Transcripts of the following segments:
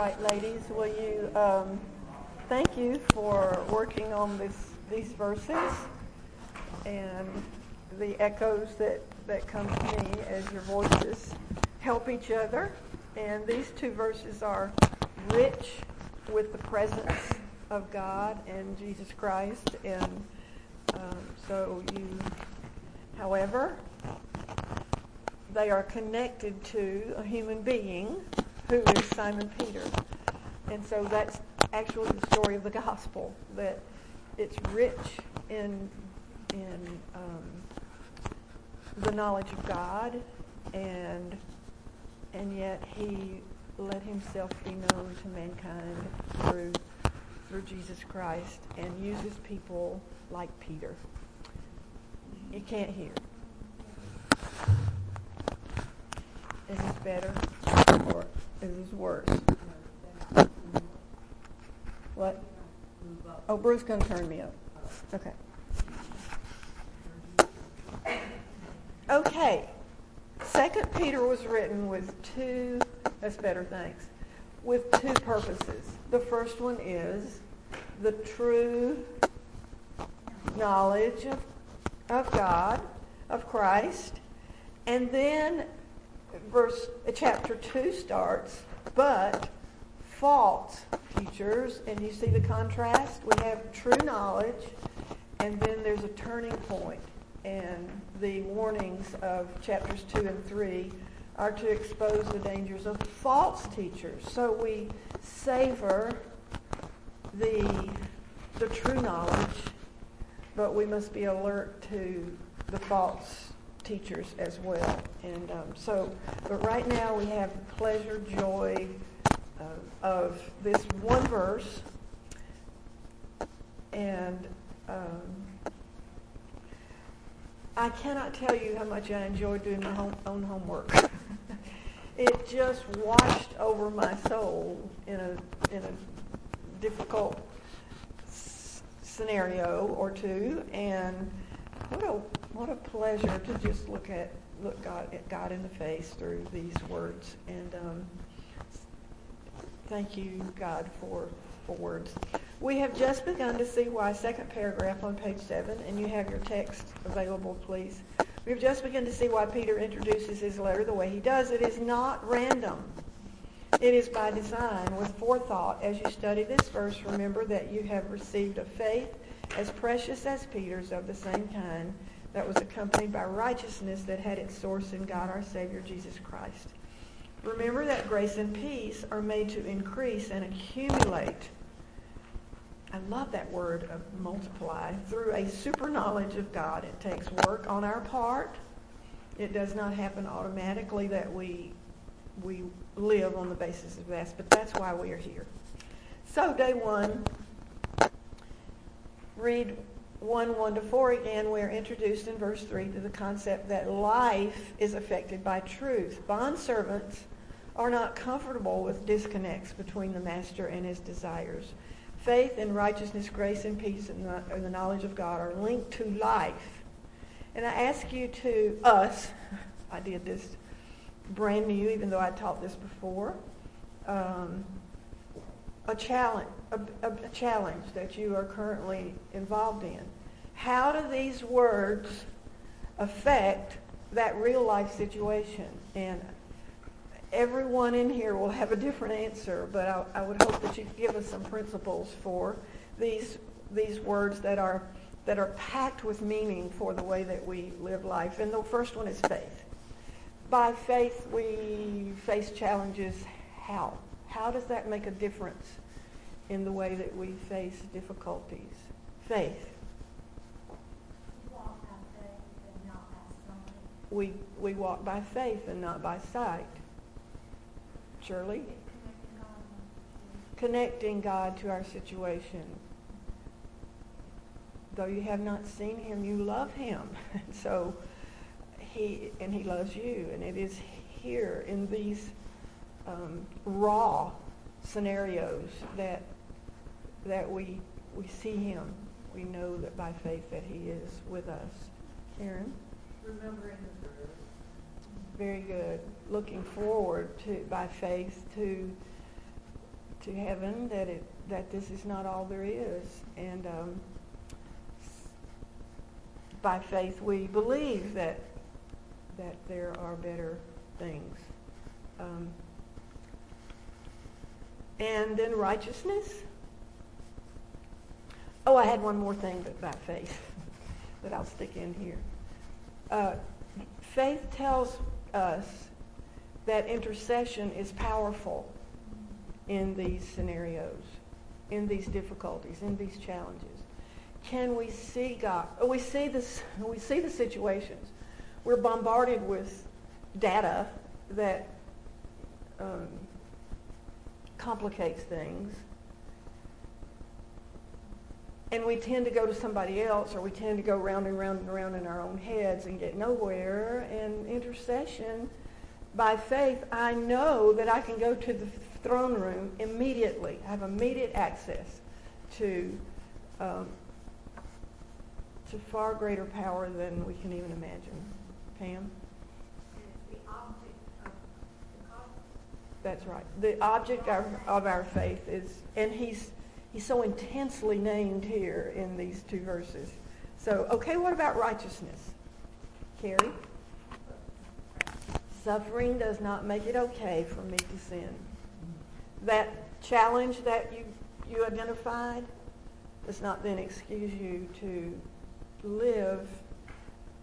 right, ladies, will you um, thank you for working on this, these verses and the echoes that, that come to me as your voices help each other. And these two verses are rich with the presence of God and Jesus Christ. And um, so you, however, they are connected to a human being who is Simon Peter. And so that's actually the story of the gospel, that it's rich in, in um, the knowledge of God, and, and yet he let himself be known to mankind through, through Jesus Christ and uses people like Peter. You can't hear. Is this better or is worse? What? Oh, Bruce to turn me up. Okay. Okay. Second Peter was written with two, that's better, thanks, with two purposes. The first one is the true knowledge of, of God, of Christ, and then verse uh, chapter 2 starts, but false teachers, and you see the contrast? We have true knowledge, and then there's a turning point, and the warnings of chapters 2 and 3 are to expose the dangers of false teachers. So we savor the, the true knowledge, but we must be alert to the false teachers as well. And um, so, but right now we have the pleasure, joy uh, of this one verse. And um, I cannot tell you how much I enjoyed doing my home, own homework. it just washed over my soul in a in a difficult s- scenario or two, and what a what a pleasure to just look at look God at God in the face through these words. And um, thank you, God, for for words. We have just begun to see why. Second paragraph on page seven, and you have your text available, please. We've just begun to see why Peter introduces his letter the way he does. It is not random. It is by design, with forethought. As you study this verse, remember that you have received a faith as precious as Peter's of the same kind that was accompanied by righteousness that had its source in God our Savior Jesus Christ. Remember that grace and peace are made to increase and accumulate. I love that word of multiply through a super knowledge of God. It takes work on our part. It does not happen automatically that we we live on the basis of that, but that's why we are here. So day one, read 1 1 to 4 again, we're introduced in verse 3 to the concept that life is affected by truth. Bondservants are not comfortable with disconnects between the master and his desires. Faith and righteousness, grace and peace and the, and the knowledge of God are linked to life. And I ask you to, us, I did this brand new, even though I taught this before, um, a challenge, a, a, challenge that you are currently involved in. How do these words affect that real life situation? And everyone in here will have a different answer, but I, I would hope that you give us some principles for these these words that are that are packed with meaning for the way that we live life. And the first one is faith. By faith, we face challenges. How? How does that make a difference in the way that we face difficulties? Faith. We, we walk by faith and not by sight. Shirley? Connecting God to our situation. Though you have not seen him, you love him. And so he and he loves you. And it is here in these um, raw scenarios that that we we see him. We know that by faith that he is with us. Karen? Remembering the Very good. Looking forward to by faith to to heaven, that it that this is not all there is, and um, by faith we believe that that there are better things. Um, and then righteousness. Oh, I had one more thing about faith that I'll stick in here. Uh, faith tells us that intercession is powerful in these scenarios, in these difficulties, in these challenges. Can we see God? Oh, we see this. We see the situations. We're bombarded with data that um, complicates things. And we tend to go to somebody else, or we tend to go round and round and round in our own heads and get nowhere. And intercession, by faith, I know that I can go to the throne room immediately. I have immediate access to um, to far greater power than we can even imagine. Pam? That's right. The object of, of our faith is, and he's he's so intensely named here in these two verses. So, okay, what about righteousness? Carrie? Suffering does not make it okay for me to sin. That challenge that you, you identified does not then excuse you to live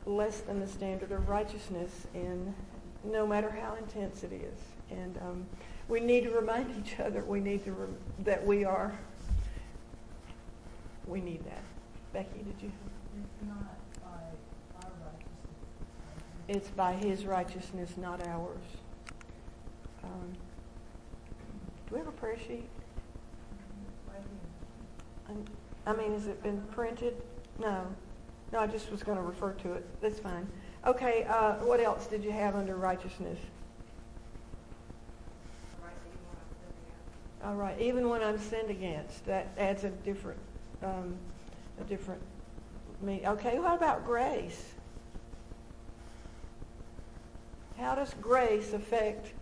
less than the standard of righteousness in no matter how intense it is. And um, we need to remind each other we need to rem- that we are. We need that. Becky, did you? It's not by our righteousness. It's by His righteousness, not ours. Um, do we have a prayer sheet? Um, I mean, has it been printed? No. No, I just was going to refer to it. That's fine. Okay, uh, what else did you have under righteousness? All right, even when I'm sinned against, that adds a different, um, a different me. Okay, what about grace? How does grace affect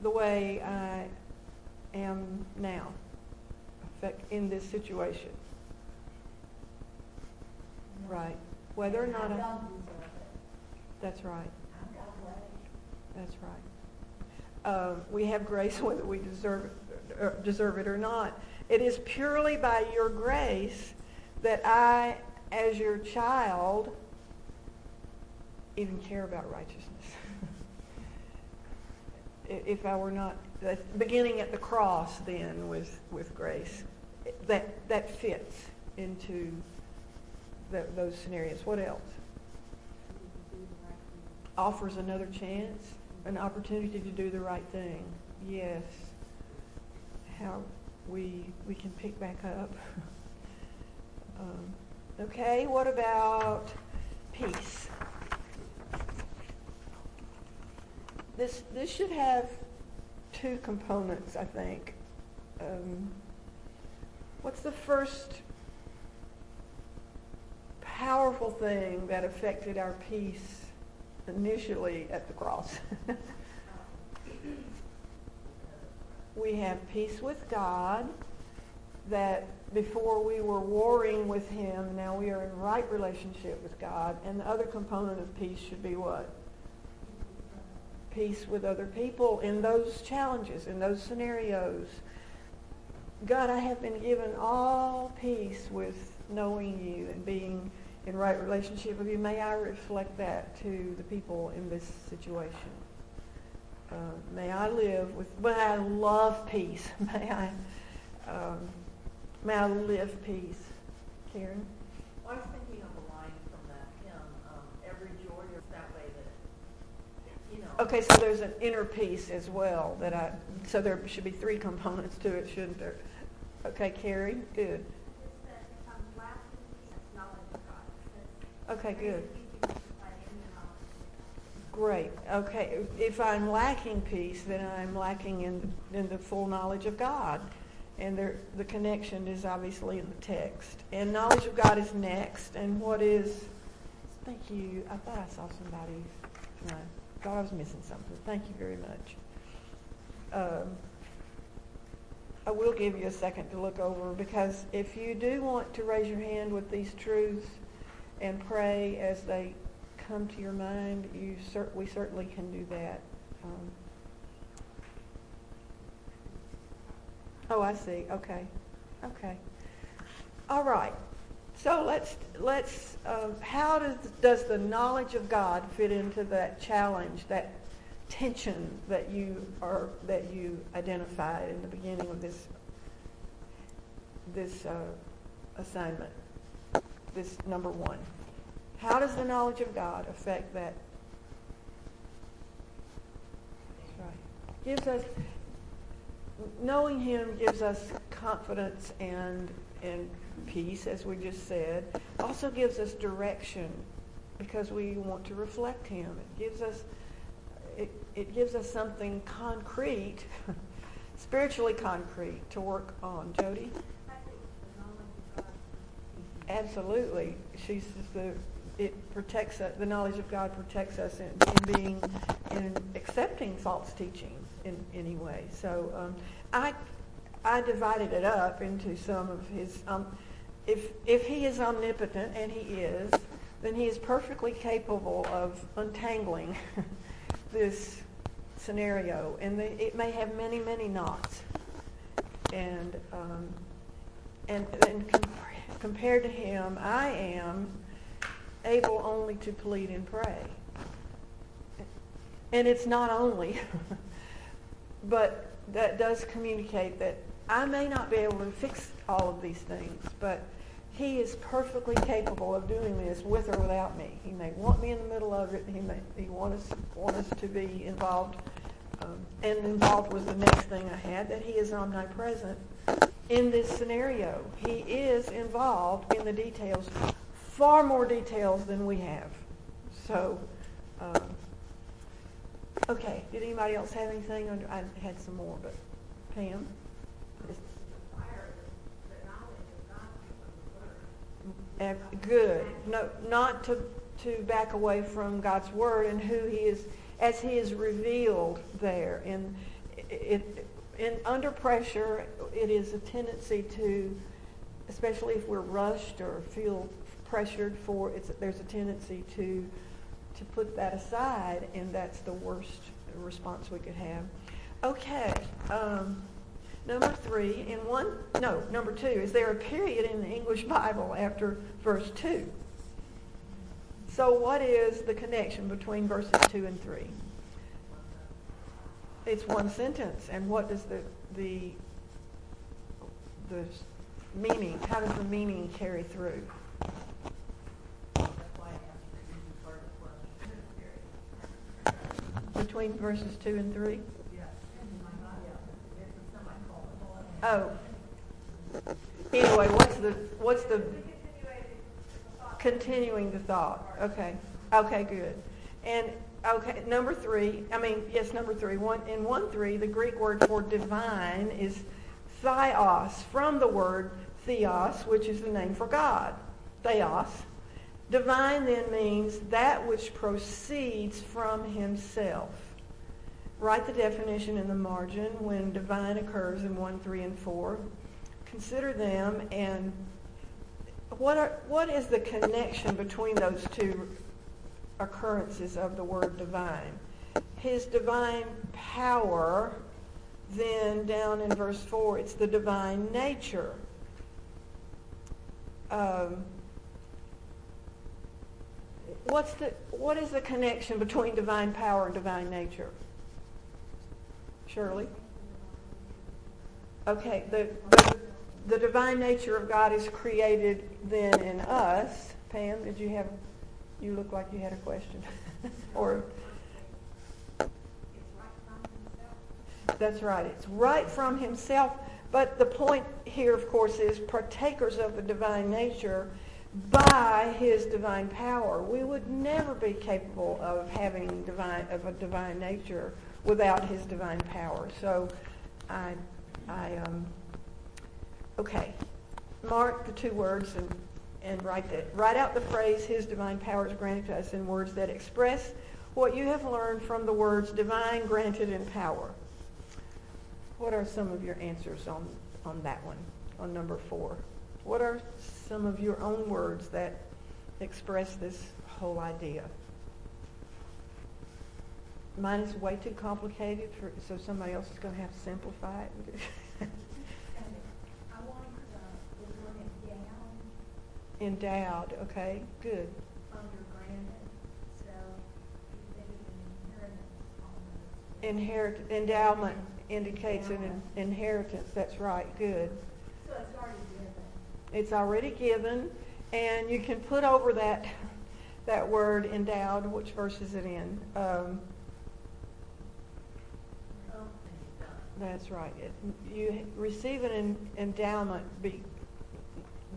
the way I am now, affect in this situation? Right. Whether or not I I, don't deserve that's right. I'm not ready. That's right. Uh, we have grace whether we deserve it, or deserve it or not. It is purely by your grace that I, as your child, even care about righteousness. If I were not beginning at the cross, then with with grace, that that fits into the, those scenarios. What else? offers another chance, an opportunity to do the right thing. Yes. How we we can pick back up. um, okay. What about peace? This this should have two components, I think. Um, what's the first powerful thing that affected our peace initially at the cross. we have peace with God, that before we were warring with Him, now we are in right relationship with God. And the other component of peace should be what? Peace with other people in those challenges, in those scenarios. God, I have been given all peace with knowing you and being in right relationship with you. May I reflect that to the people in this situation. Uh, may I live with, may I love peace. May I, um, may I live peace. Karen? Well, I was thinking of a line from that hymn, um, every joy is that way that, you know. Okay, so there's an inner peace as well that I, so there should be three components to it, shouldn't there? Okay, Carrie, good. Okay, good. Great. Okay. If I'm lacking peace, then I'm lacking in, in the full knowledge of God. And there, the connection is obviously in the text. And knowledge of God is next. And what is, thank you. I thought I saw somebody. No, thought I was missing something. Thank you very much. Um, I will give you a second to look over because if you do want to raise your hand with these truths and pray as they come to your mind, you cer- we certainly can do that. Um, oh, I see. Okay. Okay. All right. So let's let's. Um, how does does the knowledge of God fit into that challenge, that tension that you are that you identified in the beginning of this this uh, assignment? This number one. How does the knowledge of God affect that? Right. Gives us knowing Him gives us confidence and and peace, as we just said. Also gives us direction because we want to reflect Him. It gives us it, it gives us something concrete, spiritually concrete, to work on. Jody. I think the knowledge of God. Absolutely. She's the it protects us, the knowledge of God protects us in, in being in accepting false teachings in any way. So um, I I divided it up into some of his um, if if he is omnipotent and he is, then he is perfectly capable of untangling this scenario, and they, it may have many many knots, and um, and and com- compared to him, I am able only to plead and pray. And it's not only, but that does communicate that I may not be able to fix all of these things, but he is perfectly capable of doing this with or without me. He may want me in the middle of it. He may he want us want us to be involved. Um, and involved was the next thing I had that he is omnipresent in this scenario. He is involved in the details, far more details than we have. So, um, okay. Did anybody else have anything? Under, I had some more, but Pam. Good. No, not to to back away from God's word and who He is, as He is revealed there. And it, under pressure, it is a tendency to, especially if we're rushed or feel pressured for, it's there's a tendency to to put that aside, and that's the worst response we could have. Okay. Um, Number three, and one, no, number two, is there a period in the English Bible after verse 2? So what is the connection between verses 2 and 3? It's one sentence. And what does the, the, the meaning, how does the meaning carry through? Between verses 2 and 3? Oh. Anyway, what's the what's the continuing the thought? Okay. Okay, good. And okay, number three. I mean, yes, number three. One in one three, the Greek word for divine is theios, from the word theos, which is the name for God. Theos. Divine then means that which proceeds from Himself. Write the definition in the margin when divine occurs in 1, 3, and 4. Consider them and what, are, what is the connection between those two occurrences of the word divine? His divine power, then down in verse 4, it's the divine nature. Um, what's the, what is the connection between divine power and divine nature? Shirley? Okay, the, the, the divine nature of God is created then in us. Pam, did you have, you look like you had a question. or That's right. It's right from himself. But the point here, of course, is partakers of the divine nature by his divine power. We would never be capable of having divine of a divine nature without his divine power. So I I um okay. Mark the two words and and write that write out the phrase his divine power is granted to us in words that express what you have learned from the words divine, granted, and power. What are some of your answers on, on that one, on number four? What are some of your own words that express this whole idea? Mine is way too complicated for, so somebody else is going to have to simplify it. I wanted the, uh, the word endowed, okay, good. under granted, so you think of an inheritance almost. Inherit, endowment indicates an in- inheritance, that's right, good. So it's already. It's already given, and you can put over that, that word endowed, which verse is it in? Um. That's right. It- You receive an endowment be,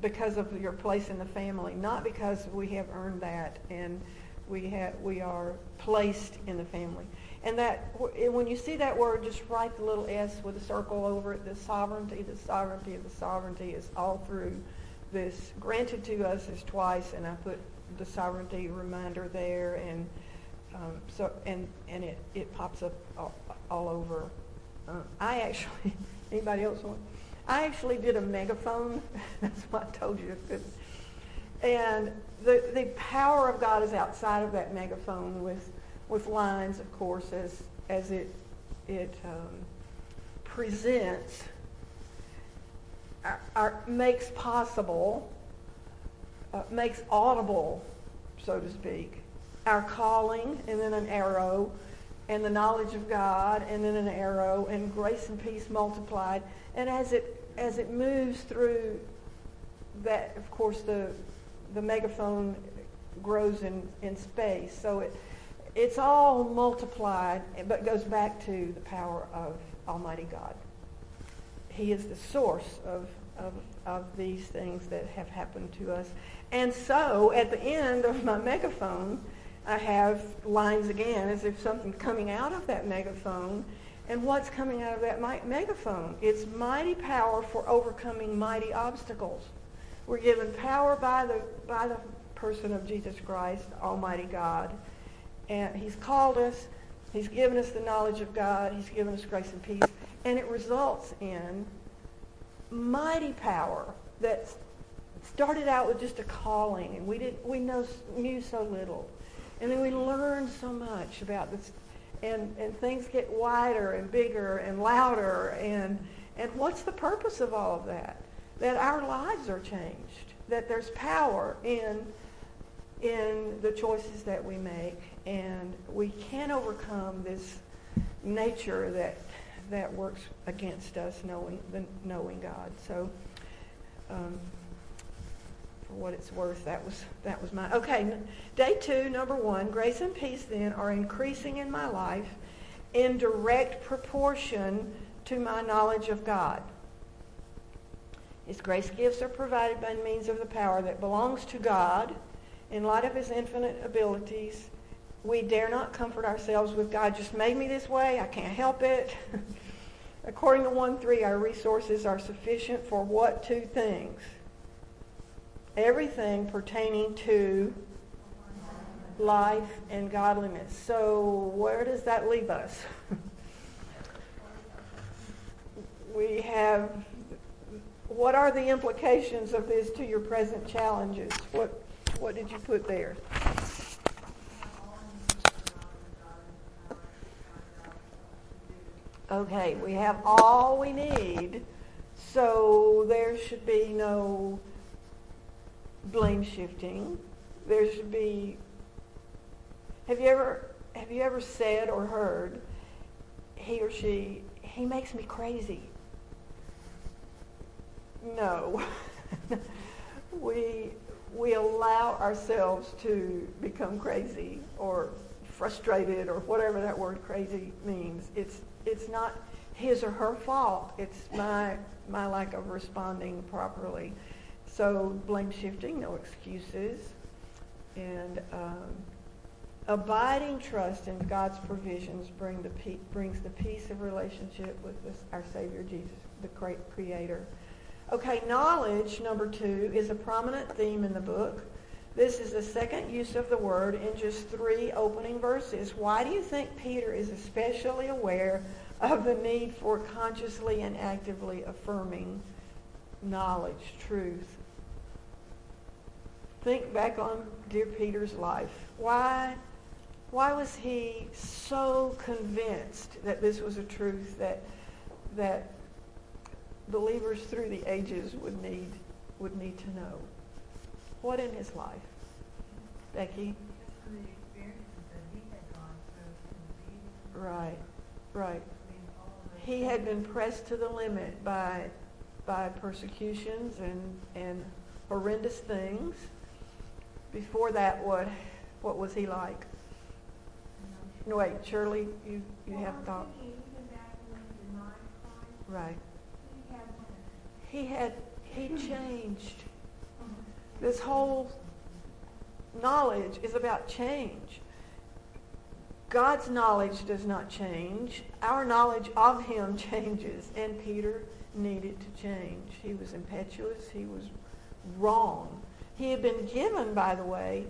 because of your place in the family, not because we have earned that and we have we are placed in the family. And that w- when you see that word, just write the little S with a circle over it. The sovereignty, the sovereignty the sovereignty is all through this. Granted to us is twice, and I put the sovereignty reminder there, and um, so and and it it pops up all, all over. Um, I actually, anybody else want? I actually did a megaphone. That's what I told you. And the the power of God is outside of that megaphone with with lines, of course, as as it it um, presents, our, our, makes possible, uh, makes audible, so to speak, our calling, and then an arrow, and the knowledge of God, and then an arrow, and grace and peace multiplied. And as it as it moves through that, of course, the the megaphone grows in, in space. So it it's all multiplied, but goes back to the power of Almighty God. He is the source of, of, of these things that have happened to us. And so at the end of my megaphone, I have lines again as if something coming out of that megaphone. And what's coming out of that megaphone? It's mighty power for overcoming mighty obstacles. We're given power by the, by the person of Jesus Christ, Almighty God. And he's called us. He's given us the knowledge of God. He's given us grace and peace. And it results in mighty power that started out with just a calling. And we, did, we know, knew so little. And then we learned so much about this. And, and things get wider and bigger and louder. And, and what's the purpose of all of that? That our lives are changed. That there's power in in the choices that we make, and we can overcome this nature that that works against us, knowing the, knowing God. So, um, for what it's worth, that was that was my okay. Day two, number one, grace and peace then are increasing in my life in direct proportion to my knowledge of God. His grace gifts are provided by means of the power that belongs to God in light of his infinite abilities, we dare not comfort ourselves with God just made me this way, I can't help it. According to 1 3, our resources are sufficient for what two things? Everything pertaining to life and godliness. So, where does that leave us? we have, what are the implications of this to your present challenges? What what did you put there? Okay, we have all we need, so there should be no blame shifting. There should be. Have you ever have you ever said or heard he or she he makes me crazy? No. we we allow ourselves to become crazy or frustrated or whatever that word crazy means. It's it's not his or her fault. It's my my lack of responding properly. So blame shifting, no excuses, and um, abiding trust in God's provisions bring the pe- brings the peace of relationship with this, our Savior Jesus, the great Creator. Okay, knowledge, number two, is a prominent theme in the book. This is the second use of the word in just three opening verses. Why do you think Peter is especially aware of the need for consciously and actively affirming knowledge, truth. Think back on dear Peter's life. Why, why was he so convinced that this was a truth that, that believers through the ages would need, would need to know? What in his life? Becky? Just from the experiences that he had gone through the Right, right. I mean, all of the. He had been pressed to the limit by, by persecutions and, and horrendous things. Before that, what, what was he like? No, wait, Shirley, you, you have thought? Well, I'm thinking even back when he denied Christ, Right. He had—he he changed. This whole knowledge is about change. God's knowledge does not change. Our knowledge of him changes. And Peter needed to change. He was impetuous. He was wrong. He had been given, by the way,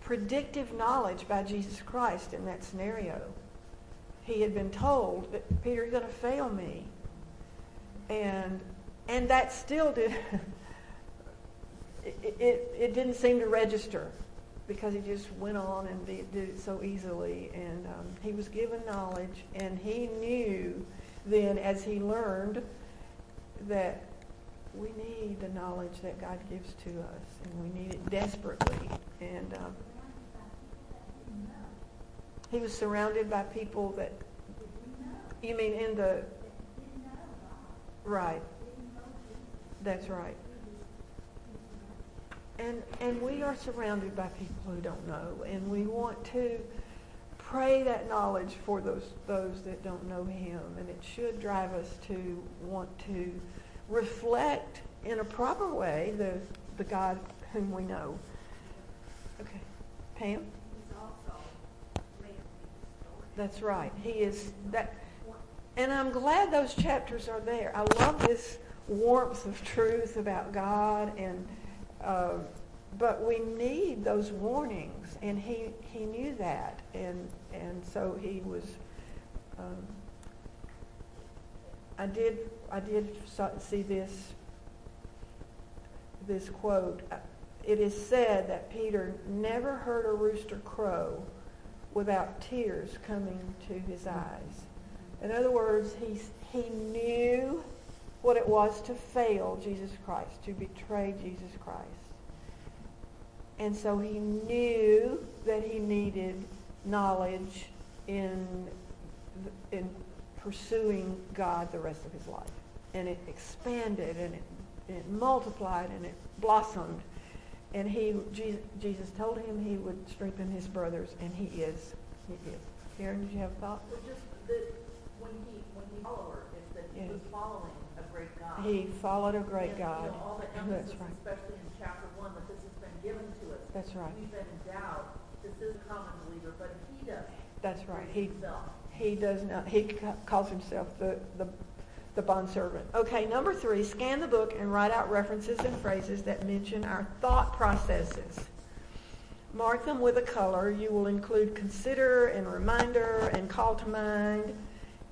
predictive knowledge by Jesus Christ in that scenario. He had been told that Peter, you're going to fail me. And and that still did it, it, it didn't seem to register because he just went on and did, did it so easily. And um, he was given knowledge, and he knew then as he learned that we need the knowledge that God gives to us, and we need it desperately. And um, he was surrounded by people that, you mean in the, right, that's right. And, and we are surrounded by people who don't know, and we want to pray that knowledge for those, those that don't know him. And it should drive us to want to reflect in a proper way the, the God whom we know. Okay. Pam? That's right. He is that, and I'm glad those chapters are there. I love this warmth of truth about God, and uh, but we need those warnings, and he he knew that, and and so he was. Um, I did I did see this this quote. It is said that Peter never heard a rooster crow without tears coming to his eyes. In other words, he, he knew what it was to fail Jesus Christ, to betray Jesus Christ. And so he knew that he needed knowledge in, in pursuing God the rest of his life. And it expanded and it, it multiplied and it blossomed. And he, Jesus, Jesus told him he would strengthen his brothers, and he is. He is. Karen, did you have a thought? Well, just that when he, when he follower, is that he Yeah. was following great God. He followed a great And, God. You know, all the That's right. especially in chapter one, that this has been given to us. That's right. We've been endowed. This is a common believer, but he does. That's right. He Himself. he does not. He calls himself the the the bondservant. Okay, number three. Scan the book and write out references and phrases that mention our thought processes. Mark them with a color. You will include consider and reminder and call to mind.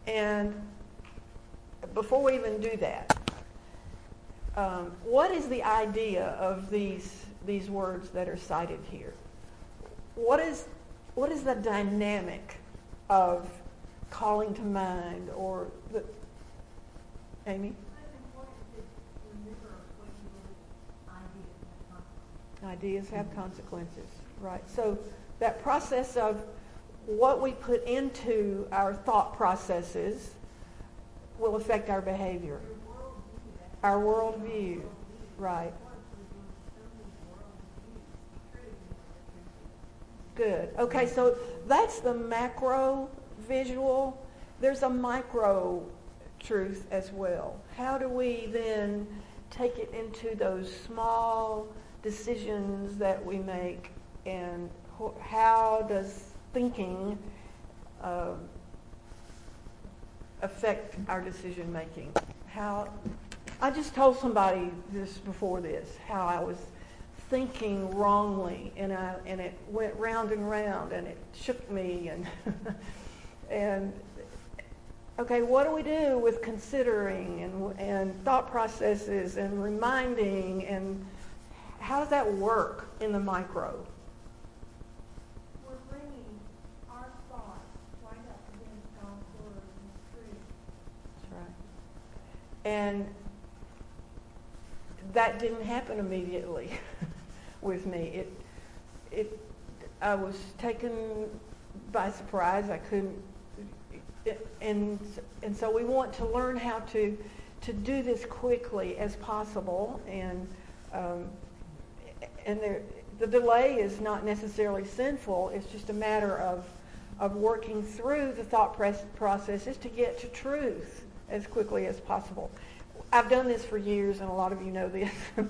And before we even do that, um, what is the idea of these these words that are cited here? What is what is the dynamic of calling to mind or the Amy? It's important to remember what you believe ideas Ideas have consequences. have consequences, right? So that process of what we put into our thought processes will affect our behavior, our worldview, right? Good. Okay, so that's the macro visual. There's a micro truth as well. How do we then take it into those small decisions that we make, and how does thinking um, affect our decision making? How I just told somebody this before this how I was thinking wrongly, and I and it went round and round, and it shook me, and and okay, what do we do with considering and, and thought processes and reminding and how does that work in the micro? We're bringing our thoughts right up against God's word and truth. That's right. And that didn't happen immediately with me. It, it, I was taken by surprise. I couldn't, and and so we want to learn how to to do this quickly as possible. And um, and there, the delay is not necessarily sinful. It's just a matter of of working through the thought processes to get to truth as quickly as possible. I've done this for years, and a lot of you know this,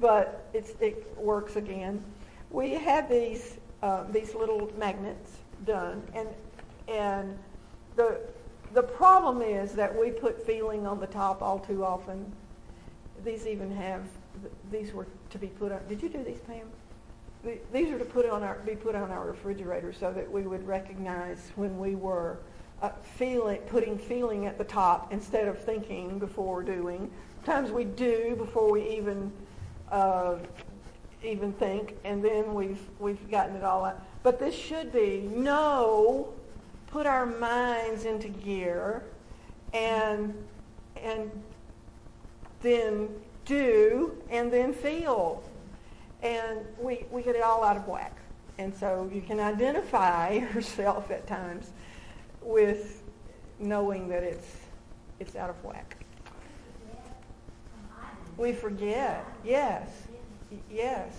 but it works again. We have these uh, these little magnets done, and and the the problem is that we put feeling on the top all too often. These even have these were to be put on. Did you do these, Pam? These are to put on our be put on our refrigerator so that we would recognize when we were uh, feeling, putting feeling at the top instead of thinking before doing. Sometimes we do before we even uh, even think, and then we've we've gotten it all out. But this should be know, put our minds into gear, and and then do, and then feel, and we we get it all out of whack. And so you can identify yourself at times with knowing that it's it's out of whack. We forget. Yes. Yes.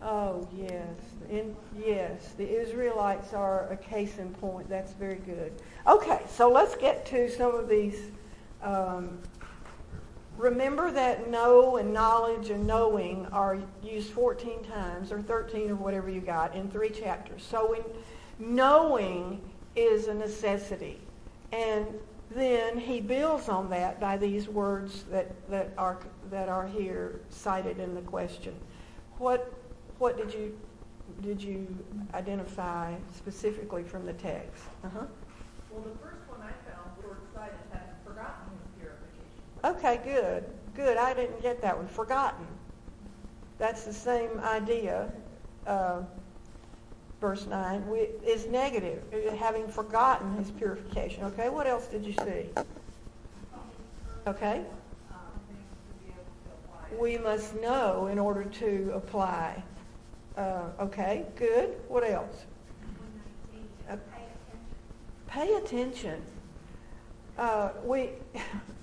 Oh, yes. In, yes, the Israelites are a case in point. That's very good. Okay, so let's get to some of these um, Remember that know and knowledge and knowing are used 14 times or 13 or whatever you got in three chapters. So in, knowing is a necessity. And then he builds on that by these words that, that are that are here cited in the question. What what did you did you identify specifically from the text? Uh-huh. Well, the first one I found, Lord cited having forgotten Okay, good. Good. I didn't get that one. Forgotten. That's the same idea. Uh, verse 9 we, is negative, having forgotten his purification. Okay, what else did you see? Okay? We must know in order to apply. Uh, okay, good. What else? Uh, pay attention. Uh, we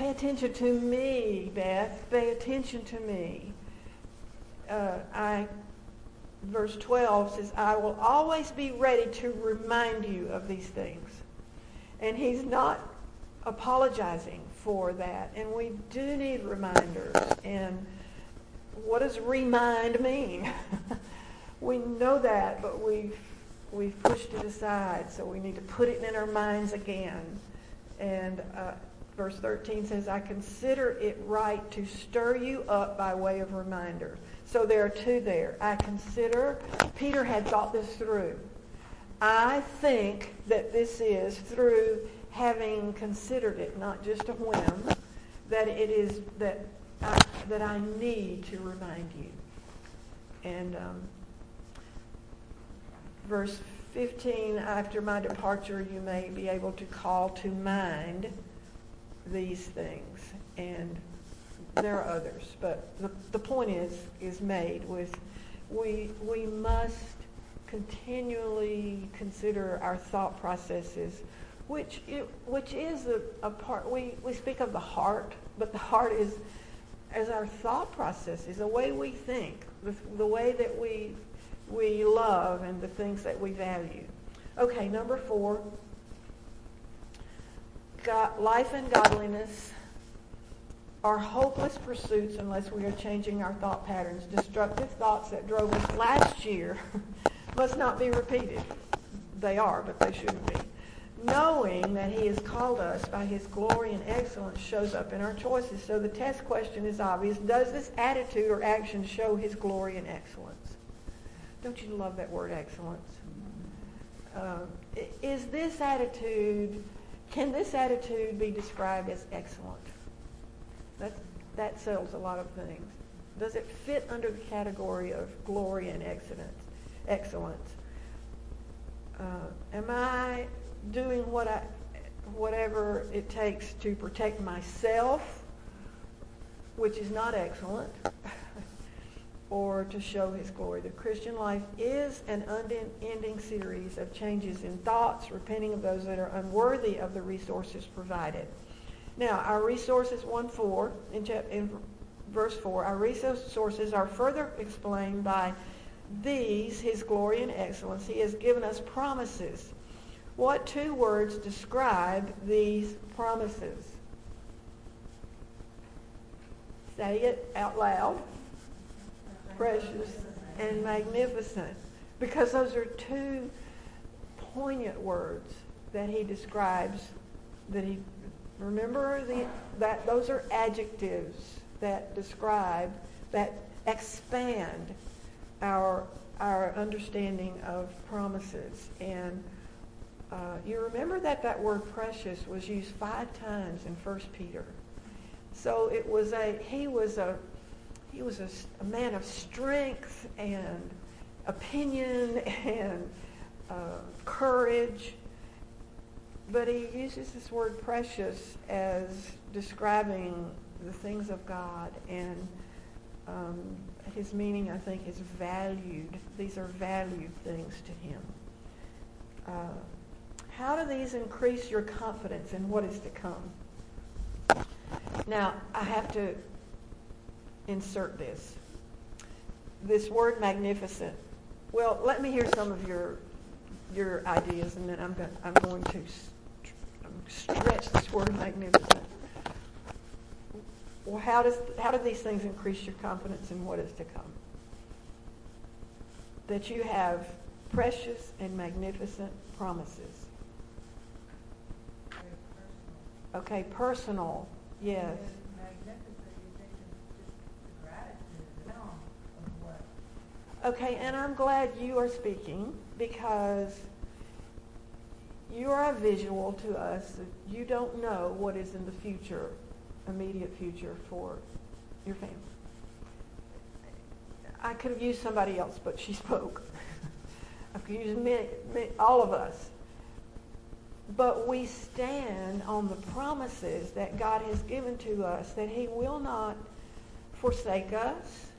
Pay attention to me, Beth. Pay attention to me. Uh, I, verse 12 says, I will always be ready to remind you of these things. And he's not apologizing for that. And we do need reminders. And what does remind mean? we know that, but we've, we've pushed it aside. So we need to put it in our minds again. And uh, verse 13 says, I consider it right to stir you up by way of reminder. So there are two there. I consider, Peter had thought this through. I think that this is through having considered it, not just a whim, that it is that I, that I need to remind you. And um, verse 15, after my departure, you may be able to call to mind these things. And there are others, but the, the point is is made with we we must continually consider our thought processes, which it, which is a, a part we, we speak of the heart, but the heart is as our thought processes, the way we think, the, the way that we we love and the things that we value. Okay, number four, God, life and godliness are hopeless pursuits unless we are changing our thought patterns. Destructive thoughts that drove us last year must not be repeated. They are, but they shouldn't be. Knowing that he has called us by his glory and excellence shows up in our choices. So the test question is obvious. Does this attitude or action show his glory and excellence? Don't you love that word excellence? Uh, is this attitude, can this attitude be described as excellent? That, that settles a lot of things. Does it fit under the category of glory and excellence? excellence? Uh, am I doing what I, whatever it takes to protect myself, which is not excellent, or to show his glory. The Christian life is an unending series of changes in thoughts, repenting of those that are unworthy of the resources provided. Now, our resources 1 4, in, chapter, in verse 4, our resources are further explained by these, his glory and excellence. He has given us promises. What two words describe these promises? Say it out loud precious and magnificent. Because those are two poignant words that he describes that he remember the, that those are adjectives that describe that expand our our understanding of promises and uh, you remember that that word precious was used five times in First Peter. So it was a he was a he was a, a man of strength and opinion and uh, courage. But he uses this word precious as describing the things of God and um, his meaning, I think, is valued. These are valued things to him. Uh, how do these increase your confidence in what is to come? Now, I have to insert this. This word magnificent. Well, let me hear some of your your ideas, and then I'm going, I'm going to um, stretch this word magnificent. Well, how does how do these things increase your confidence in what is to come? That you have precious and magnificent promises. Okay, personal, yes. Okay, and I'm glad you are speaking because you are a visual to us. You don't know what is in the future, immediate future for your family. I could have used somebody else, but she spoke. I could use me, all of us. But we stand on the promises that God has given to us that He will not forsake us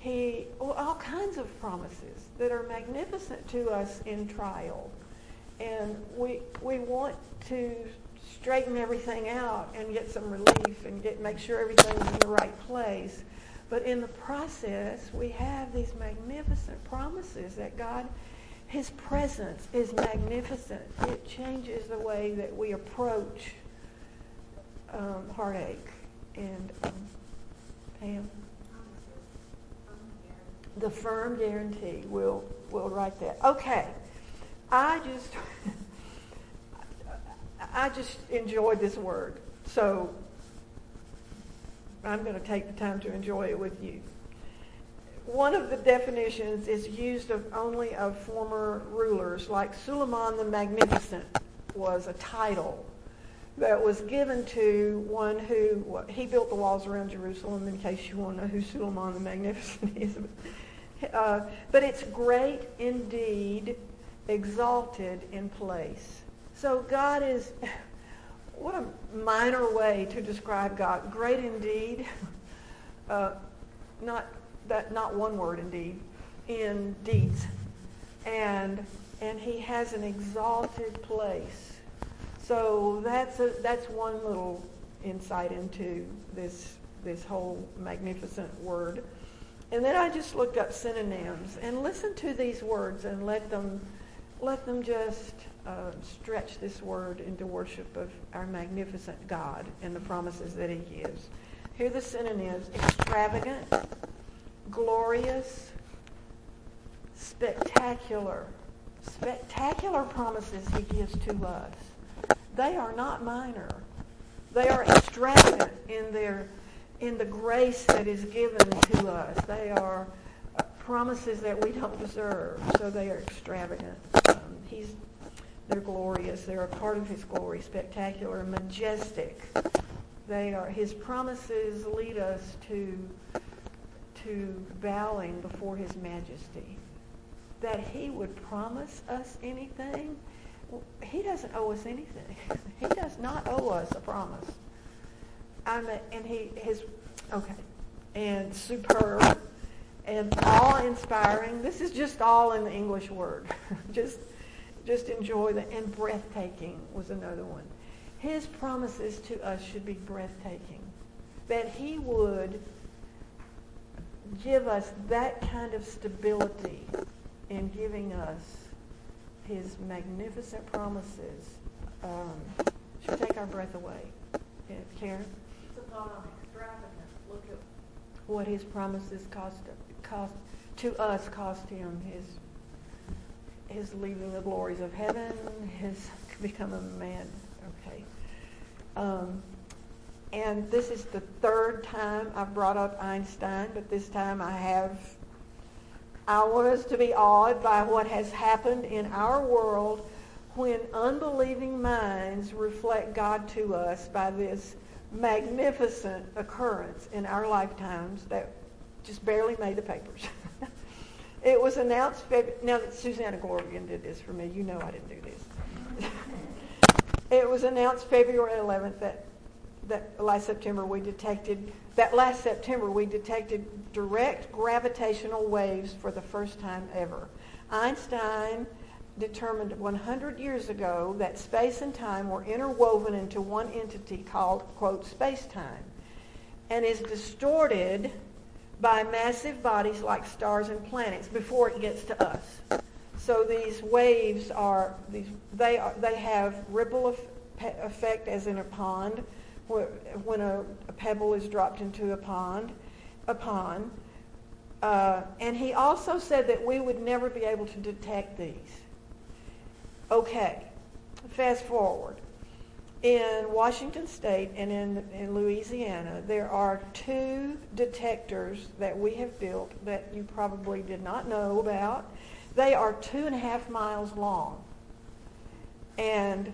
he, all kinds of promises that are magnificent to us in trial. And we, we want to straighten everything out and get some relief and get, make sure everything's in the right place. But in the process, we have these magnificent promises that God, His presence is magnificent. It changes the way that we approach um, heartache. And um, Pam? The firm guarantee. We'll, we'll write that. Okay. I just, I just enjoyed this word. So I'm going to take the time to enjoy it with you. One of the definitions is used of only of former rulers, like Suleiman the Magnificent was a title that was given to one who he built the walls around Jerusalem. In case you want to know who Suleiman the Magnificent is, uh, but it's great indeed, exalted in place. So God is, what a minor way to describe God. Great indeed, uh, not that, not one word indeed, in deeds, and and He has an exalted place. So that's a, that's one little insight into this this whole magnificent word. And then I just looked up synonyms and listened to these words and let them, let them just uh, stretch this word into worship of our magnificent God and the promises that he gives. Here are the synonyms. Extravagant, glorious, spectacular. Spectacular promises he gives to us. They are not minor. They are extravagant in their in the grace that is given to us. They are promises that we don't deserve, so they are extravagant. Um, he's, they're glorious. They're a part of His glory, spectacular, majestic. They are His promises lead us to to bowing before His majesty. That He would promise us anything, He doesn't owe us anything. he does not owe us a promise. I'm a, and He His okay, and superb and awe-inspiring. This is just all in the English word. just just enjoy the and breathtaking was another one. His promises to us should be breathtaking. That he would give us that kind of stability in giving us his magnificent promises um, should take our breath away. Yeah, Karen? It's on extravagant. Look at What his promises cost, cost to us cost him his his leaving the glories of heaven, his becoming a man. Okay. Um, and this is the third time I've brought up Einstein, but this time I have. I want us to be awed by what has happened in our world when unbelieving minds reflect God to us by this magnificent occurrence in our lifetimes that just barely made the papers. it was announced, now that Susanna Gorgon did this for me, you know I didn't do this. it was announced February 11th that, that last September we detected, that last September we detected direct gravitational waves for the first time ever. Einstein determined 100 years ago that space and time were interwoven into one entity called, quote, space-time, and is distorted by massive bodies like stars and planets before it gets to us. So these waves are, these, they, are, they have ripple effect as in a pond, when a, a pebble is dropped into a pond, a pond. Uh, and he also said that we would never be able to detect these. Okay, fast forward. In Washington State and in, in Louisiana, there are two detectors that we have built that you probably did not know about. They are two and a half miles long. And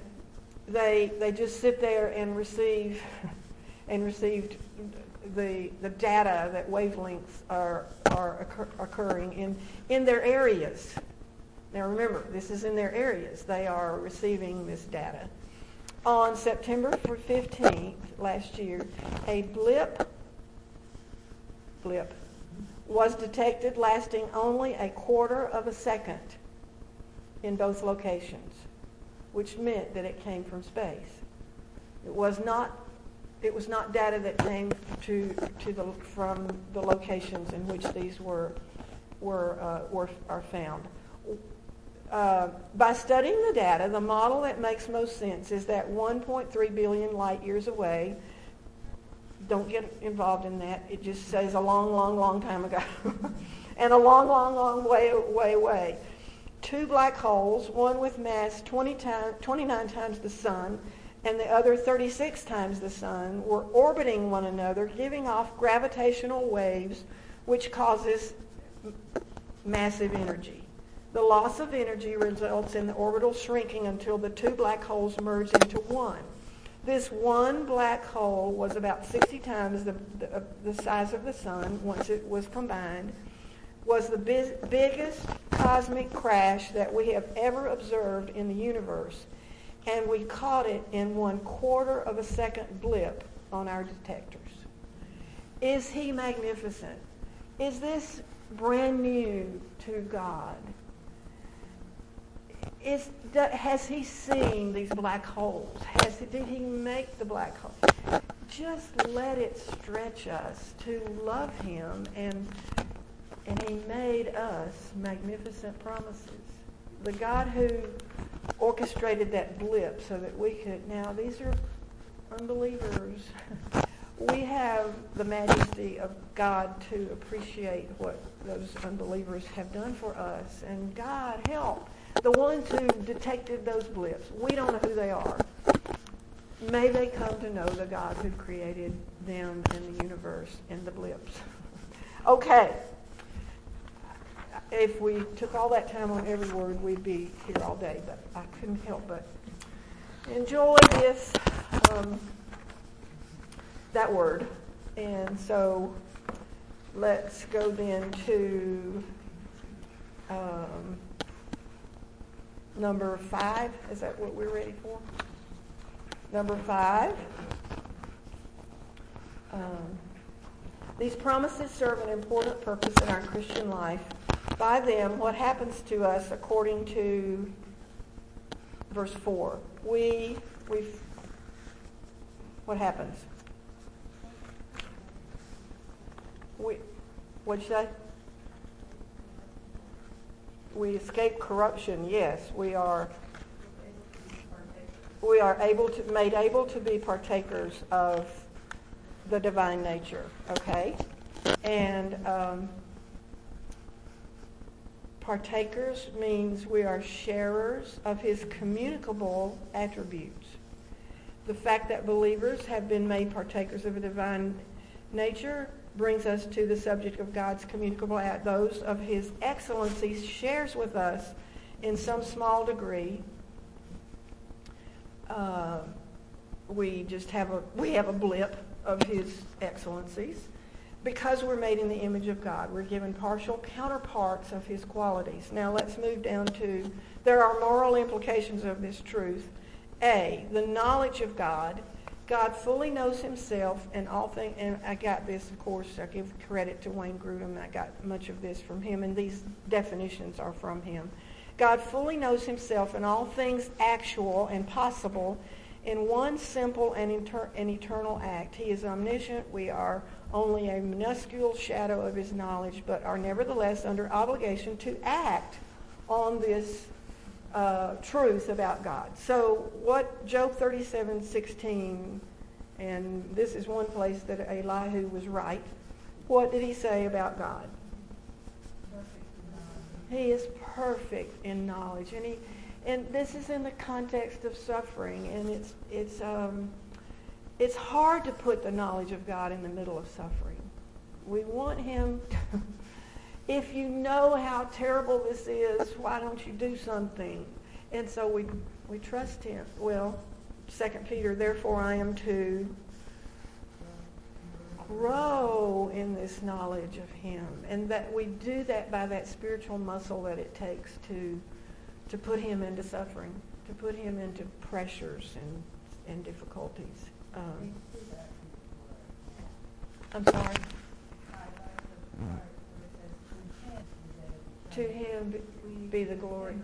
they, they just sit there and receive and received the, the data that wavelengths are, are occur, occurring in, in their areas. Now remember, this is in their areas. They are receiving this data on September 15th last year, a blip, blip was detected lasting only a quarter of a second in both locations, which meant that it came from space. It was not it was not data that came to, to the, from the locations in which these were, were, uh, were are found. Uh, by studying the data, the model that makes most sense is that 1.3 billion light years away, don't get involved in that, it just says a long, long, long time ago, and a long, long, long way, way away. Two black holes, one with mass 20 time, 29 times the sun, and the other 36 times the sun, were orbiting one another, giving off gravitational waves, which causes massive energy. The loss of energy results in the orbital shrinking until the two black holes merge into one. This one black hole was about 60 times the, the, uh, the size of the sun once it was combined, was the biggest cosmic crash that we have ever observed in the universe, and we caught it in one quarter of a second blip on our detectors. Is he magnificent? Is this brand new to God? Is has he seen these black holes? Has did he make the black hole? Just let it stretch us to love him, and and he made us magnificent promises. The God who orchestrated that blip so that we could now these are unbelievers. we have the majesty of God to appreciate what those unbelievers have done for us, and God help the ones who detected those blips, we don't know who they are. May they come to know the God who created them and the universe and the blips. okay. if we took all that time on every word, we'd be here all day, but I couldn't help but enjoy this, um, that word. And so let's go then to um, number five. Is that what we're ready for? Number five. Um, these promises serve an important purpose in our Christian life. By them, what happens to us according to verse 4? We, we, what happens? We, what'd you say? We escape corruption, yes. We are we are able to made able to be partakers of the divine nature, okay? And um, partakers means we are sharers of his communicable attributes. The fact that believers have been made partakers of a divine nature brings us to the subject of God's communicable at those of his excellencies shares with us in some small degree. Uh, we just have a we have a blip of his excellencies because we're made in the image of God. We're given partial counterparts of his qualities. Now let's move down to there are moral implications of this truth. A, the knowledge of God God fully knows himself and all things, and I got this, of course, I give credit to Wayne Grudem. I got much of this from him, and these definitions are from him. God fully knows himself and all things actual and possible in one simple and, inter- and eternal act. He is omniscient. We are only a minuscule shadow of his knowledge, but are nevertheless under obligation to act on this uh, truth about God. So what Job 37, 16, and this is one place that Elihu was right. What did he say about God? He is perfect in knowledge, and he, and this is in the context of suffering, and it's it's um, it's hard to put the knowledge of God in the middle of suffering. We want Him. To, if you know how terrible this is, why don't you do something? And so we we trust him. Well, Second Peter, therefore I am to grow in this knowledge of him. And that we do that by that spiritual muscle that it takes to to put him into suffering, to put him into pressures and, and difficulties. Um, I'm sorry. To him be the glory.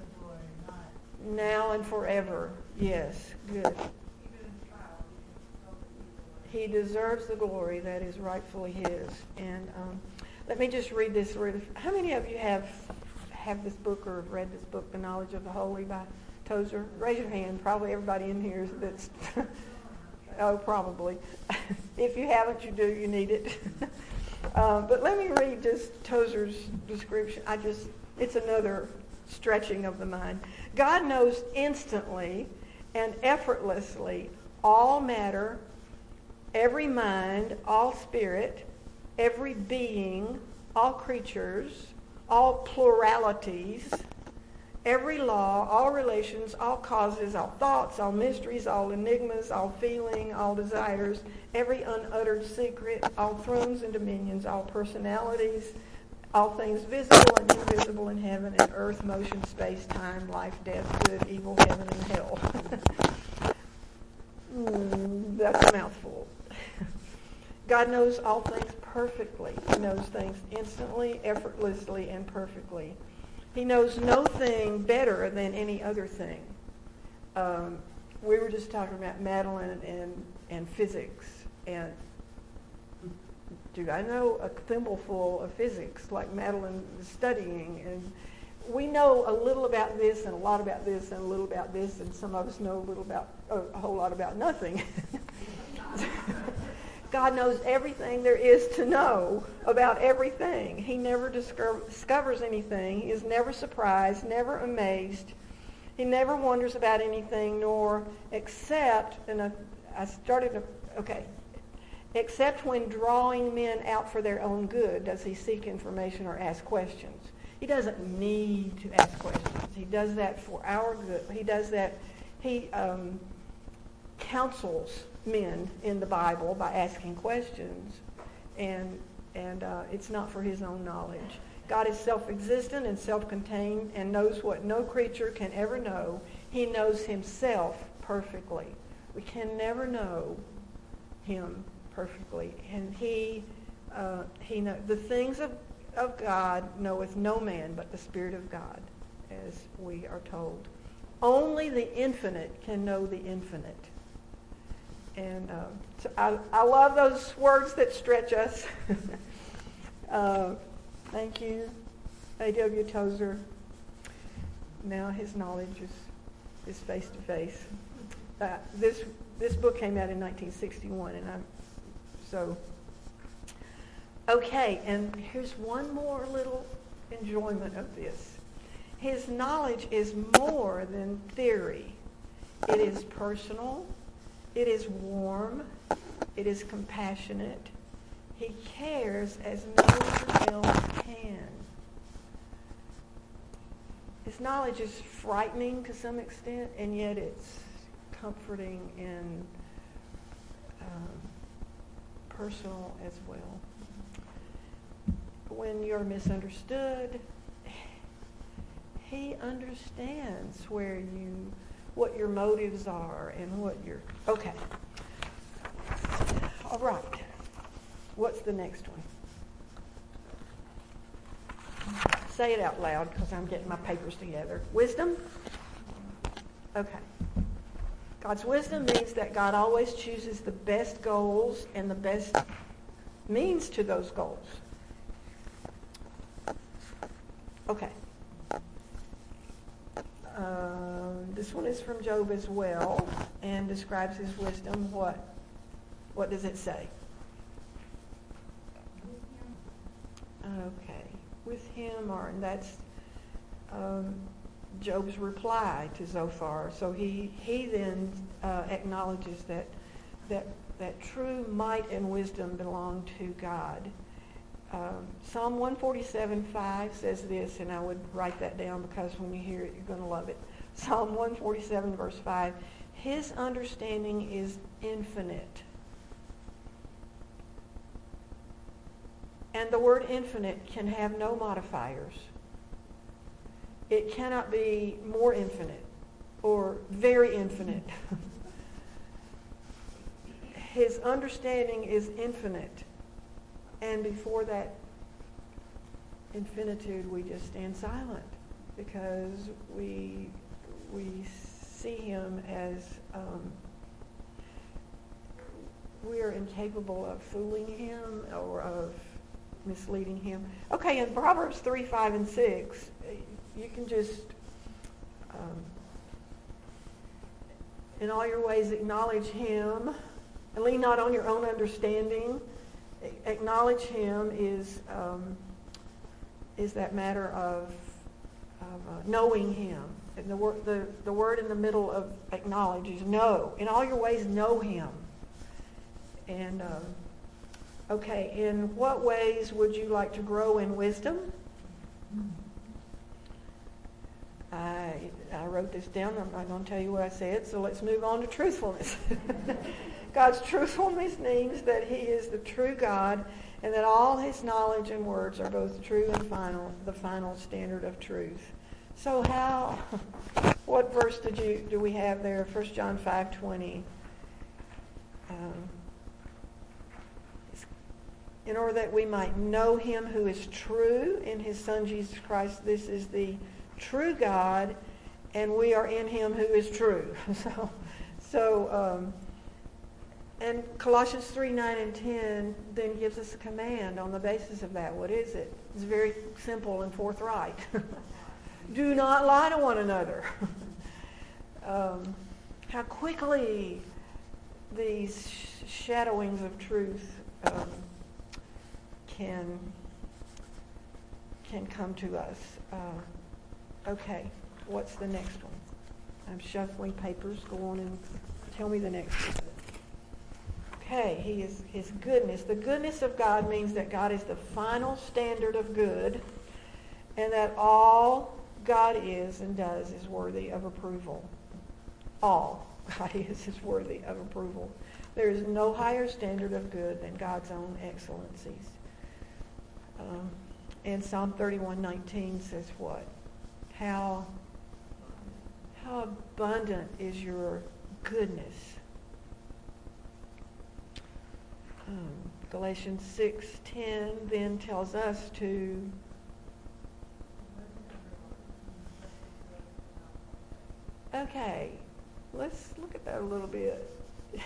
Now and forever. Yes, good. He deserves the glory that is rightfully his. And um, let me just read this. How many of you have have this book or have read this book, The Knowledge of the Holy by Tozer? Raise your hand. Probably everybody in here that's, oh, probably. if you haven't, you do. You need it. um, but let me read just Tozer's description. I just, it's another stretching of the mind. God knows instantly and effortlessly all matter, every mind, all spirit, every being, all creatures, all pluralities, every law, all relations, all causes, all thoughts, all mysteries, all enigmas, all feeling, all desires, every unuttered secret, all thrones and dominions, all personalities, all things visible and invisible in heaven and earth, motion, space, time, life, death, good, evil, heaven, and hell. mm, that's a mouthful. God knows all things perfectly. He knows things instantly, effortlessly, and perfectly. He knows no thing better than any other thing. Um, we were just talking about Madeline and, and physics, and do I know a thimbleful of physics like Madeline is studying? And we know a little about this and a lot about this and a little about this, and some of us know a little about a whole lot about nothing. God knows everything there is to know about everything. He never discovers anything. He is never surprised, never amazed. He never wonders about anything, nor except, and I, I started to, okay, except when drawing men out for their own good does he seek information or ask questions. He doesn't need to ask questions. He does that for our good. He does that. He um, counsels men in the Bible by asking questions, and and uh, it's not for his own knowledge. God is self-existent and self-contained and knows what no creature can ever know. He knows himself perfectly. We can never know him perfectly, and he uh, he know the things of of God knoweth no man but the Spirit of God, as we are told. Only the infinite can know the infinite. And uh, so I, I love those words that stretch us. uh, thank you, A.W. Tozer. Now his knowledge is, is face to face. Uh, this this book came out in 1961, and I'm so okay. And here's one more little enjoyment of this. His knowledge is more than theory. It is personal. It is warm. It is compassionate. He cares as no one else can. His knowledge is frightening to some extent, and yet it's comforting and um, personal as well. When you're misunderstood, he understands where you what your motives are and what your okay. All right. What's the next one? Say it out loud because I'm getting my papers together. Wisdom? Okay. God's wisdom means that God always chooses the best goals and the best means to those goals. Okay. Uh, this one is from Job as well and describes his wisdom. What? What does it say? Okay. With him, or and that's um, Job's reply to Zophar. So he he then uh, acknowledges that that that true might and wisdom belong to God. Um, Psalm 147:5 says this, and I would write that down because when you hear it, you're going to love it. Psalm 147 verse 5: His understanding is infinite. And the word infinite can have no modifiers. It cannot be more infinite or very infinite. His understanding is infinite. And before that infinitude, we just stand silent because we, we see him as um, we are incapable of fooling him or of misleading him. Okay, in Proverbs 3, 5, and 6, you can just, um, in all your ways, acknowledge him and lean not on your own understanding. Acknowledge him is, um, is that matter of, of uh, knowing him. And the, the, the word in the middle of acknowledge is know. In all your ways, know him. And um, Okay, in what ways would you like to grow in wisdom? I, I wrote this down. I'm not going to tell you what I said, so let's move on to truthfulness. God's truthfulness means that He is the true God and that all His knowledge and words are both true and final, the final standard of truth. So how, what verse did you, do we have there? 1 John 5.20. Um, in order that we might know him who is true in his son Jesus Christ. This is the true God, and we are in him who is true. so, so um, and Colossians 3, 9, and 10 then gives us a command on the basis of that. What is it? It's very simple and forthright. Do not lie to one another. um, how quickly these shadowings of truth um, can can come to us. Uh, okay, what's the next one? I'm shuffling papers. Go on and tell me the next one. Okay, he is his goodness. The goodness of God means that God is the final standard of good. and that all God is and does is worthy of approval. All God is is worthy of approval. There is no higher standard of good than God's own excellencies. Um, and Psalm 31:19 says what? How how abundant is your goodness. Um, Galatians 6:10 then tells us to Okay, let's look at that a little bit.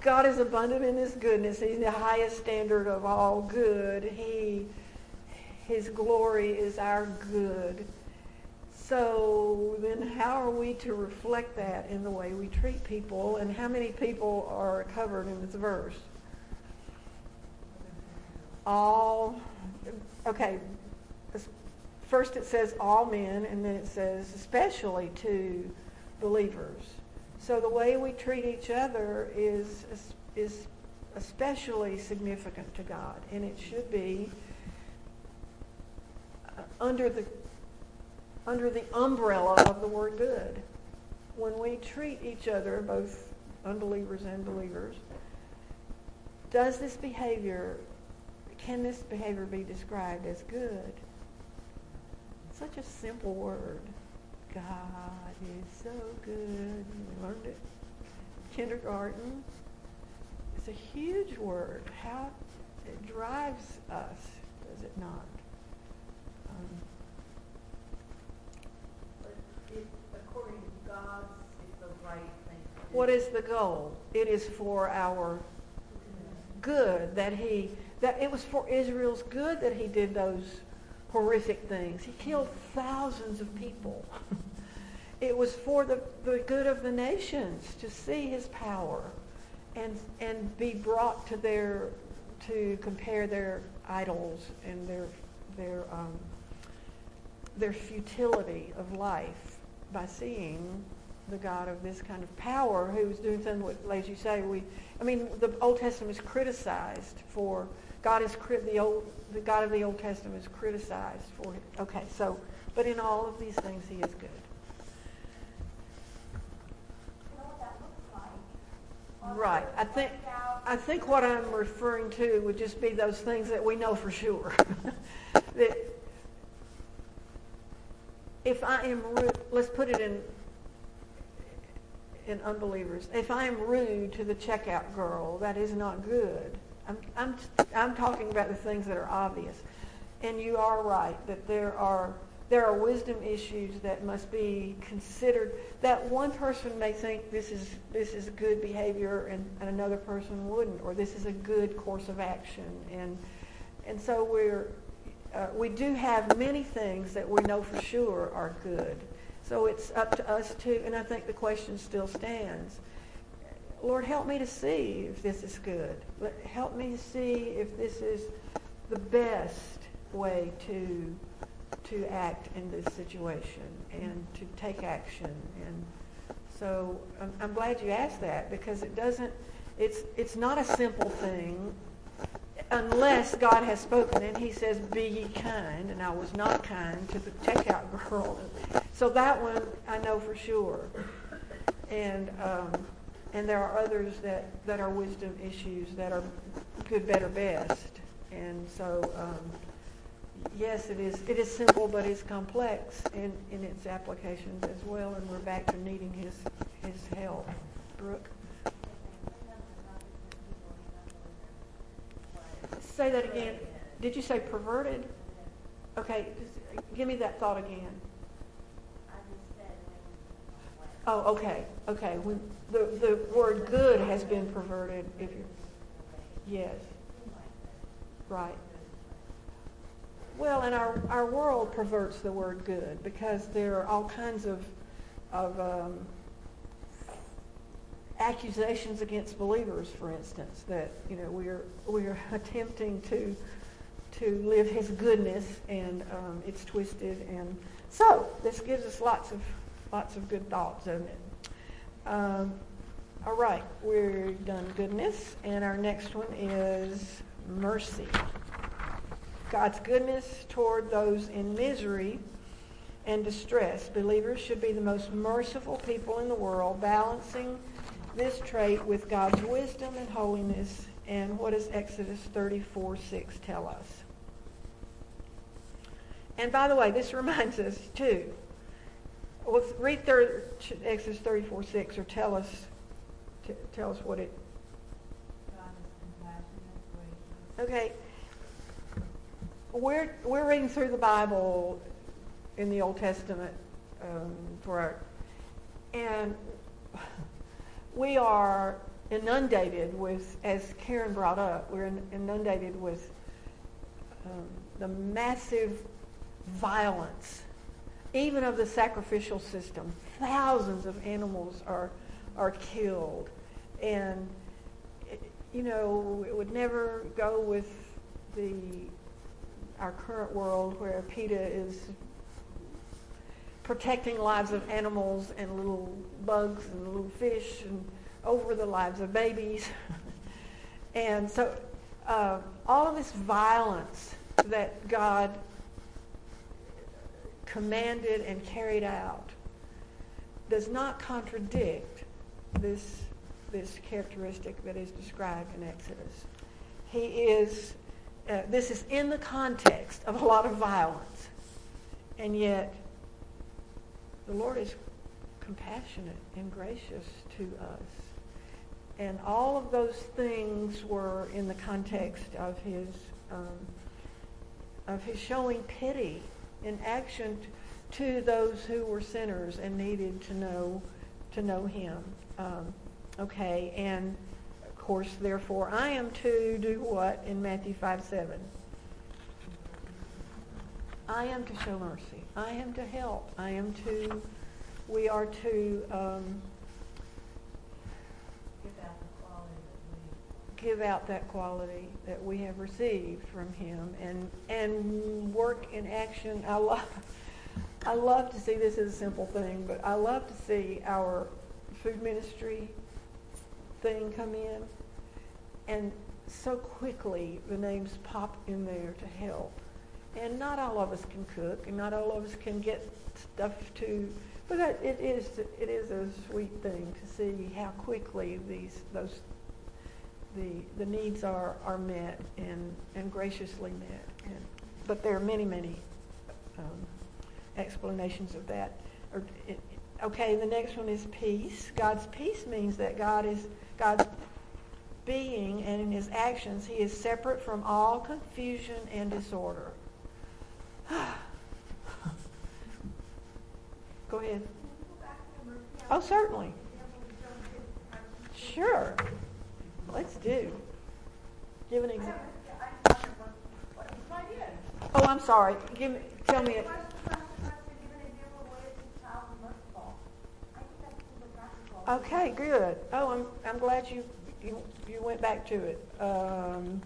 God is abundant in his goodness. He's the highest standard of all good. He his glory is our good. So then how are we to reflect that in the way we treat people and how many people are covered in this verse? All okay, first it says all men and then it says especially to believers. So the way we treat each other is is especially significant to God and it should be under the under the umbrella of the word good. When we treat each other, both unbelievers and believers, does this behavior, can this behavior be described as good? Such a simple word. God is so good. We learned it kindergarten. It's a huge word. How it drives us, does it not? What is the goal? It is for our good that he that it was for Israel's good that he did those horrific things. He killed thousands of people. it was for the, the good of the nations to see his power and and be brought to their to compare their idols and their their um, their futility of life by seeing the God of this kind of power who was doing something, as you say, we, I mean, the Old Testament is criticized for, God is, the old, the God of the Old Testament is criticized for, it. okay, so, but in all of these things he is good. You know what that looks like? Right. I think, I think what I'm referring to would just be those things that we know for sure. that if I am rude, let's put it in in unbelievers. If I am rude to the checkout girl, that is not good. I'm I'm I'm talking about the things that are obvious. And you are right that there are there are wisdom issues that must be considered. That one person may think this is this is good behavior, and, and another person wouldn't, or this is a good course of action, and and so we're uh, we do have many things that we know for sure are good. So it's up to us to, and I think the question still stands. Lord, help me to see if this is good. Help me to see if this is the best way to to act in this situation and to take action. And so I'm, I'm glad you asked that because it doesn't. It's it's not a simple thing unless God has spoken and he says, be ye kind, and I was not kind to the checkout girl. So that one I know for sure. And um, and there are others that, that are wisdom issues that are good, better, best. And so, um, yes, it is it is simple, but it's complex in, in its applications as well. And we're back to needing his his help. Brooke? Say that again. Did you say perverted? Okay, give me that thought again. Oh, okay, okay. When the the word good has been perverted, if you yes, right. Well, and our our world perverts the word good because there are all kinds of of um, accusations against believers, for instance, that you know we're we're attempting to to live His goodness, and um, it's twisted, and so this gives us lots of lots of good thoughts, doesn't it? Um, all right, we're done goodness, and our next one is mercy. God's goodness toward those in misery and distress. Believers should be the most merciful people in the world, balancing this trait with God's wisdom and holiness. And what does Exodus 34 6 tell us? And by the way, this reminds us too. Well, read thir- Exodus 34 6 or tell us, t- tell us what it. Okay. We're, we're reading through the Bible in the Old Testament um, for our, and we are inundated with, as Karen brought up, we're inundated with um, the massive violence, even of the sacrificial system. Thousands of animals are are killed, and you know it would never go with the our current world where PETA is protecting lives of animals and little bugs and little fish and over the lives of babies. and so uh, all of this violence that God commanded and carried out does not contradict this, this characteristic that is described in Exodus. He is, uh, this is in the context of a lot of violence, and yet the Lord is compassionate and gracious to us. And all of those things were in the context of his, um, of his showing pity in action t- to those who were sinners and needed to know, to know him. Um, okay, and of course, therefore, I am to do what in Matthew 5, 7? I am to show mercy. I am to help. I am to, we are to um, Give out that give out that quality that we have received from him and and work in action. I love I love to see this as a simple thing, but I love to see our food ministry thing come in and so quickly the names pop in there to help. And not all of us can cook and not all of us can get stuff to but it is it is a sweet thing to see how quickly these those the the needs are are met and and graciously met. And, but there are many many um, explanations of that. Or, it, okay, the next one is peace. God's peace means that God is God's being and in His actions He is separate from all confusion and disorder. Go ahead. Oh, certainly. Sure. Let's do. Give an example. Oh, I'm sorry. Give me. Tell me. It. Okay, good. Oh, I'm I'm glad you you you went back to it. Um,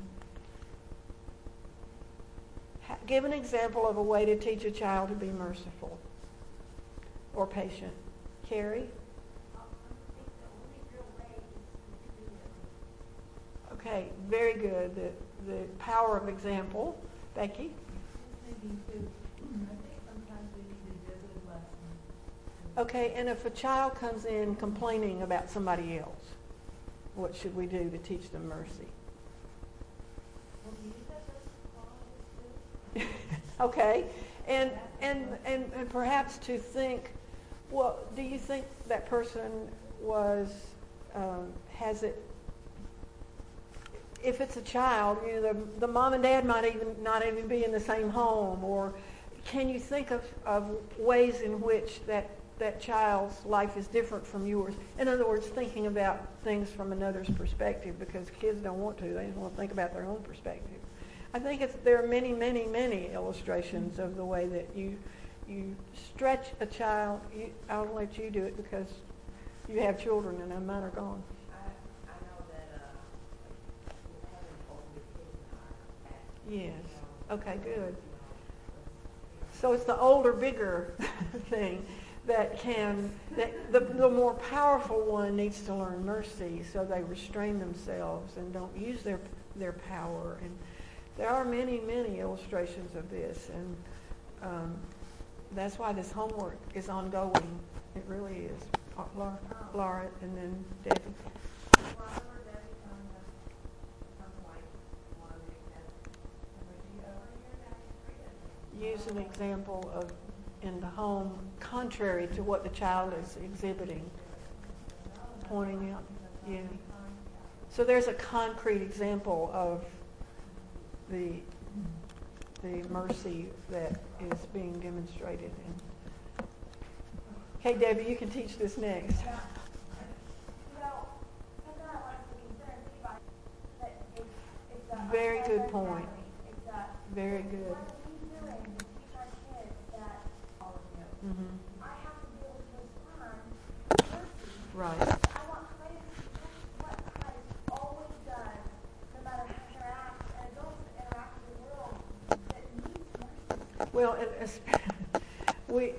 give an example of a way to teach a child to be merciful or patient. Carrie. Okay, very good. The the power of example. Becky. Okay, and if a child comes in complaining about somebody else, what should we do to teach them mercy? Well, do you have those qualities too? okay, and, and, and, and perhaps to think, well, do you think that person was, um, has it, if it's a child, you know, the, the mom and dad might even not even be in the same home, or can you think of, of ways in which that, that child's life is different from yours? In other words, thinking about things from another's perspective, because kids don't want to. They just want to think about their own perspective. I think it's, there are many, many, many illustrations of the way that you you stretch a child. You, I'll let you do it because you have children and mine are gone. I, I know that, uh, having older kids are at, Yes. Okay, good. So it's the older, bigger thing that can, that the, the more powerful one needs to learn mercy so they restrain themselves and don't use their, their power. And There are many, many illustrations of this, and um, that's why this homework is ongoing. It really is. Laura, Laura and then Debbie. Use an example of in the home contrary to what the child is exhibiting, pointing out. Yeah. So there's a concrete example of the the mercy that is being demonstrated. And okay, Debbie, you can teach this next. Well, something I like to consider and think about that it's, it's a. Very a good family. point. It's a. Very good. What are we doing to teach our kids that hmm I have to be able to respond mercy? Right. I want Christ to do what Christ always does, no matter how he interacts, and adults that interact with the world that needs mercy. Well, we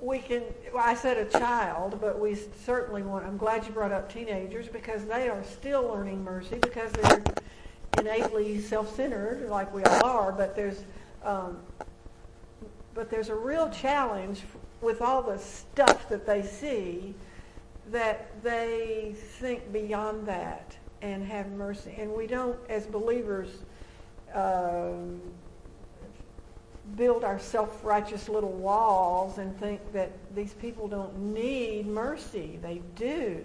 we can. Well, I said a child, but we certainly want. I'm glad you brought up teenagers because they are still learning mercy because they're innately self-centered, like we all are. But there's um, but there's a real challenge with all the stuff that they see that they think beyond that and have mercy. And we don't, as believers. Um, build our self-righteous little walls and think that these people don't need mercy. They do.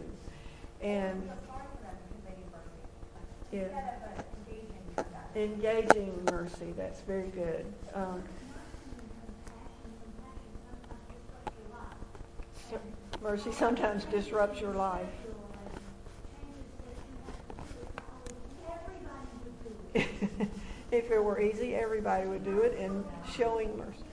And I feel sorry for them because they need mercy. Yeah. Instead of engaging engaging mercy, that's very good. Um, so- mercy sometimes disrupts your life. if it were easy, everybody would do it, and showing mercy.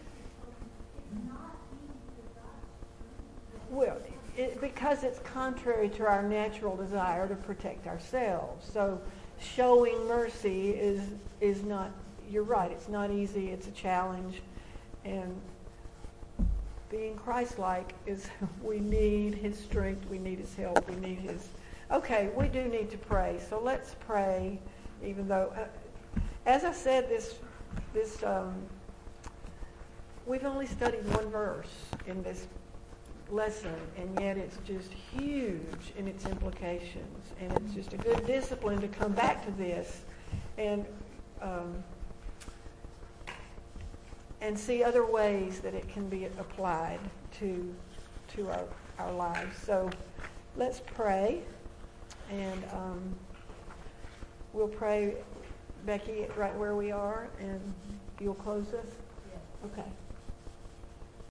Well, it, because it's contrary to our natural desire to protect ourselves. So showing mercy is is not. You're right. It's not easy. It's a challenge, and being Christ-like is. We need His strength. We need His help. We need His. Okay, we do need to pray. So let's pray. Even though, uh, as I said, this this um, we've only studied one verse in this lesson, and yet it's just huge in its implications. And it's just a good discipline to come back to this and um, and see other ways that it can be applied to to our, our lives. So let's pray, and um, we'll pray, Becky, right where we are, and you'll close us. Okay.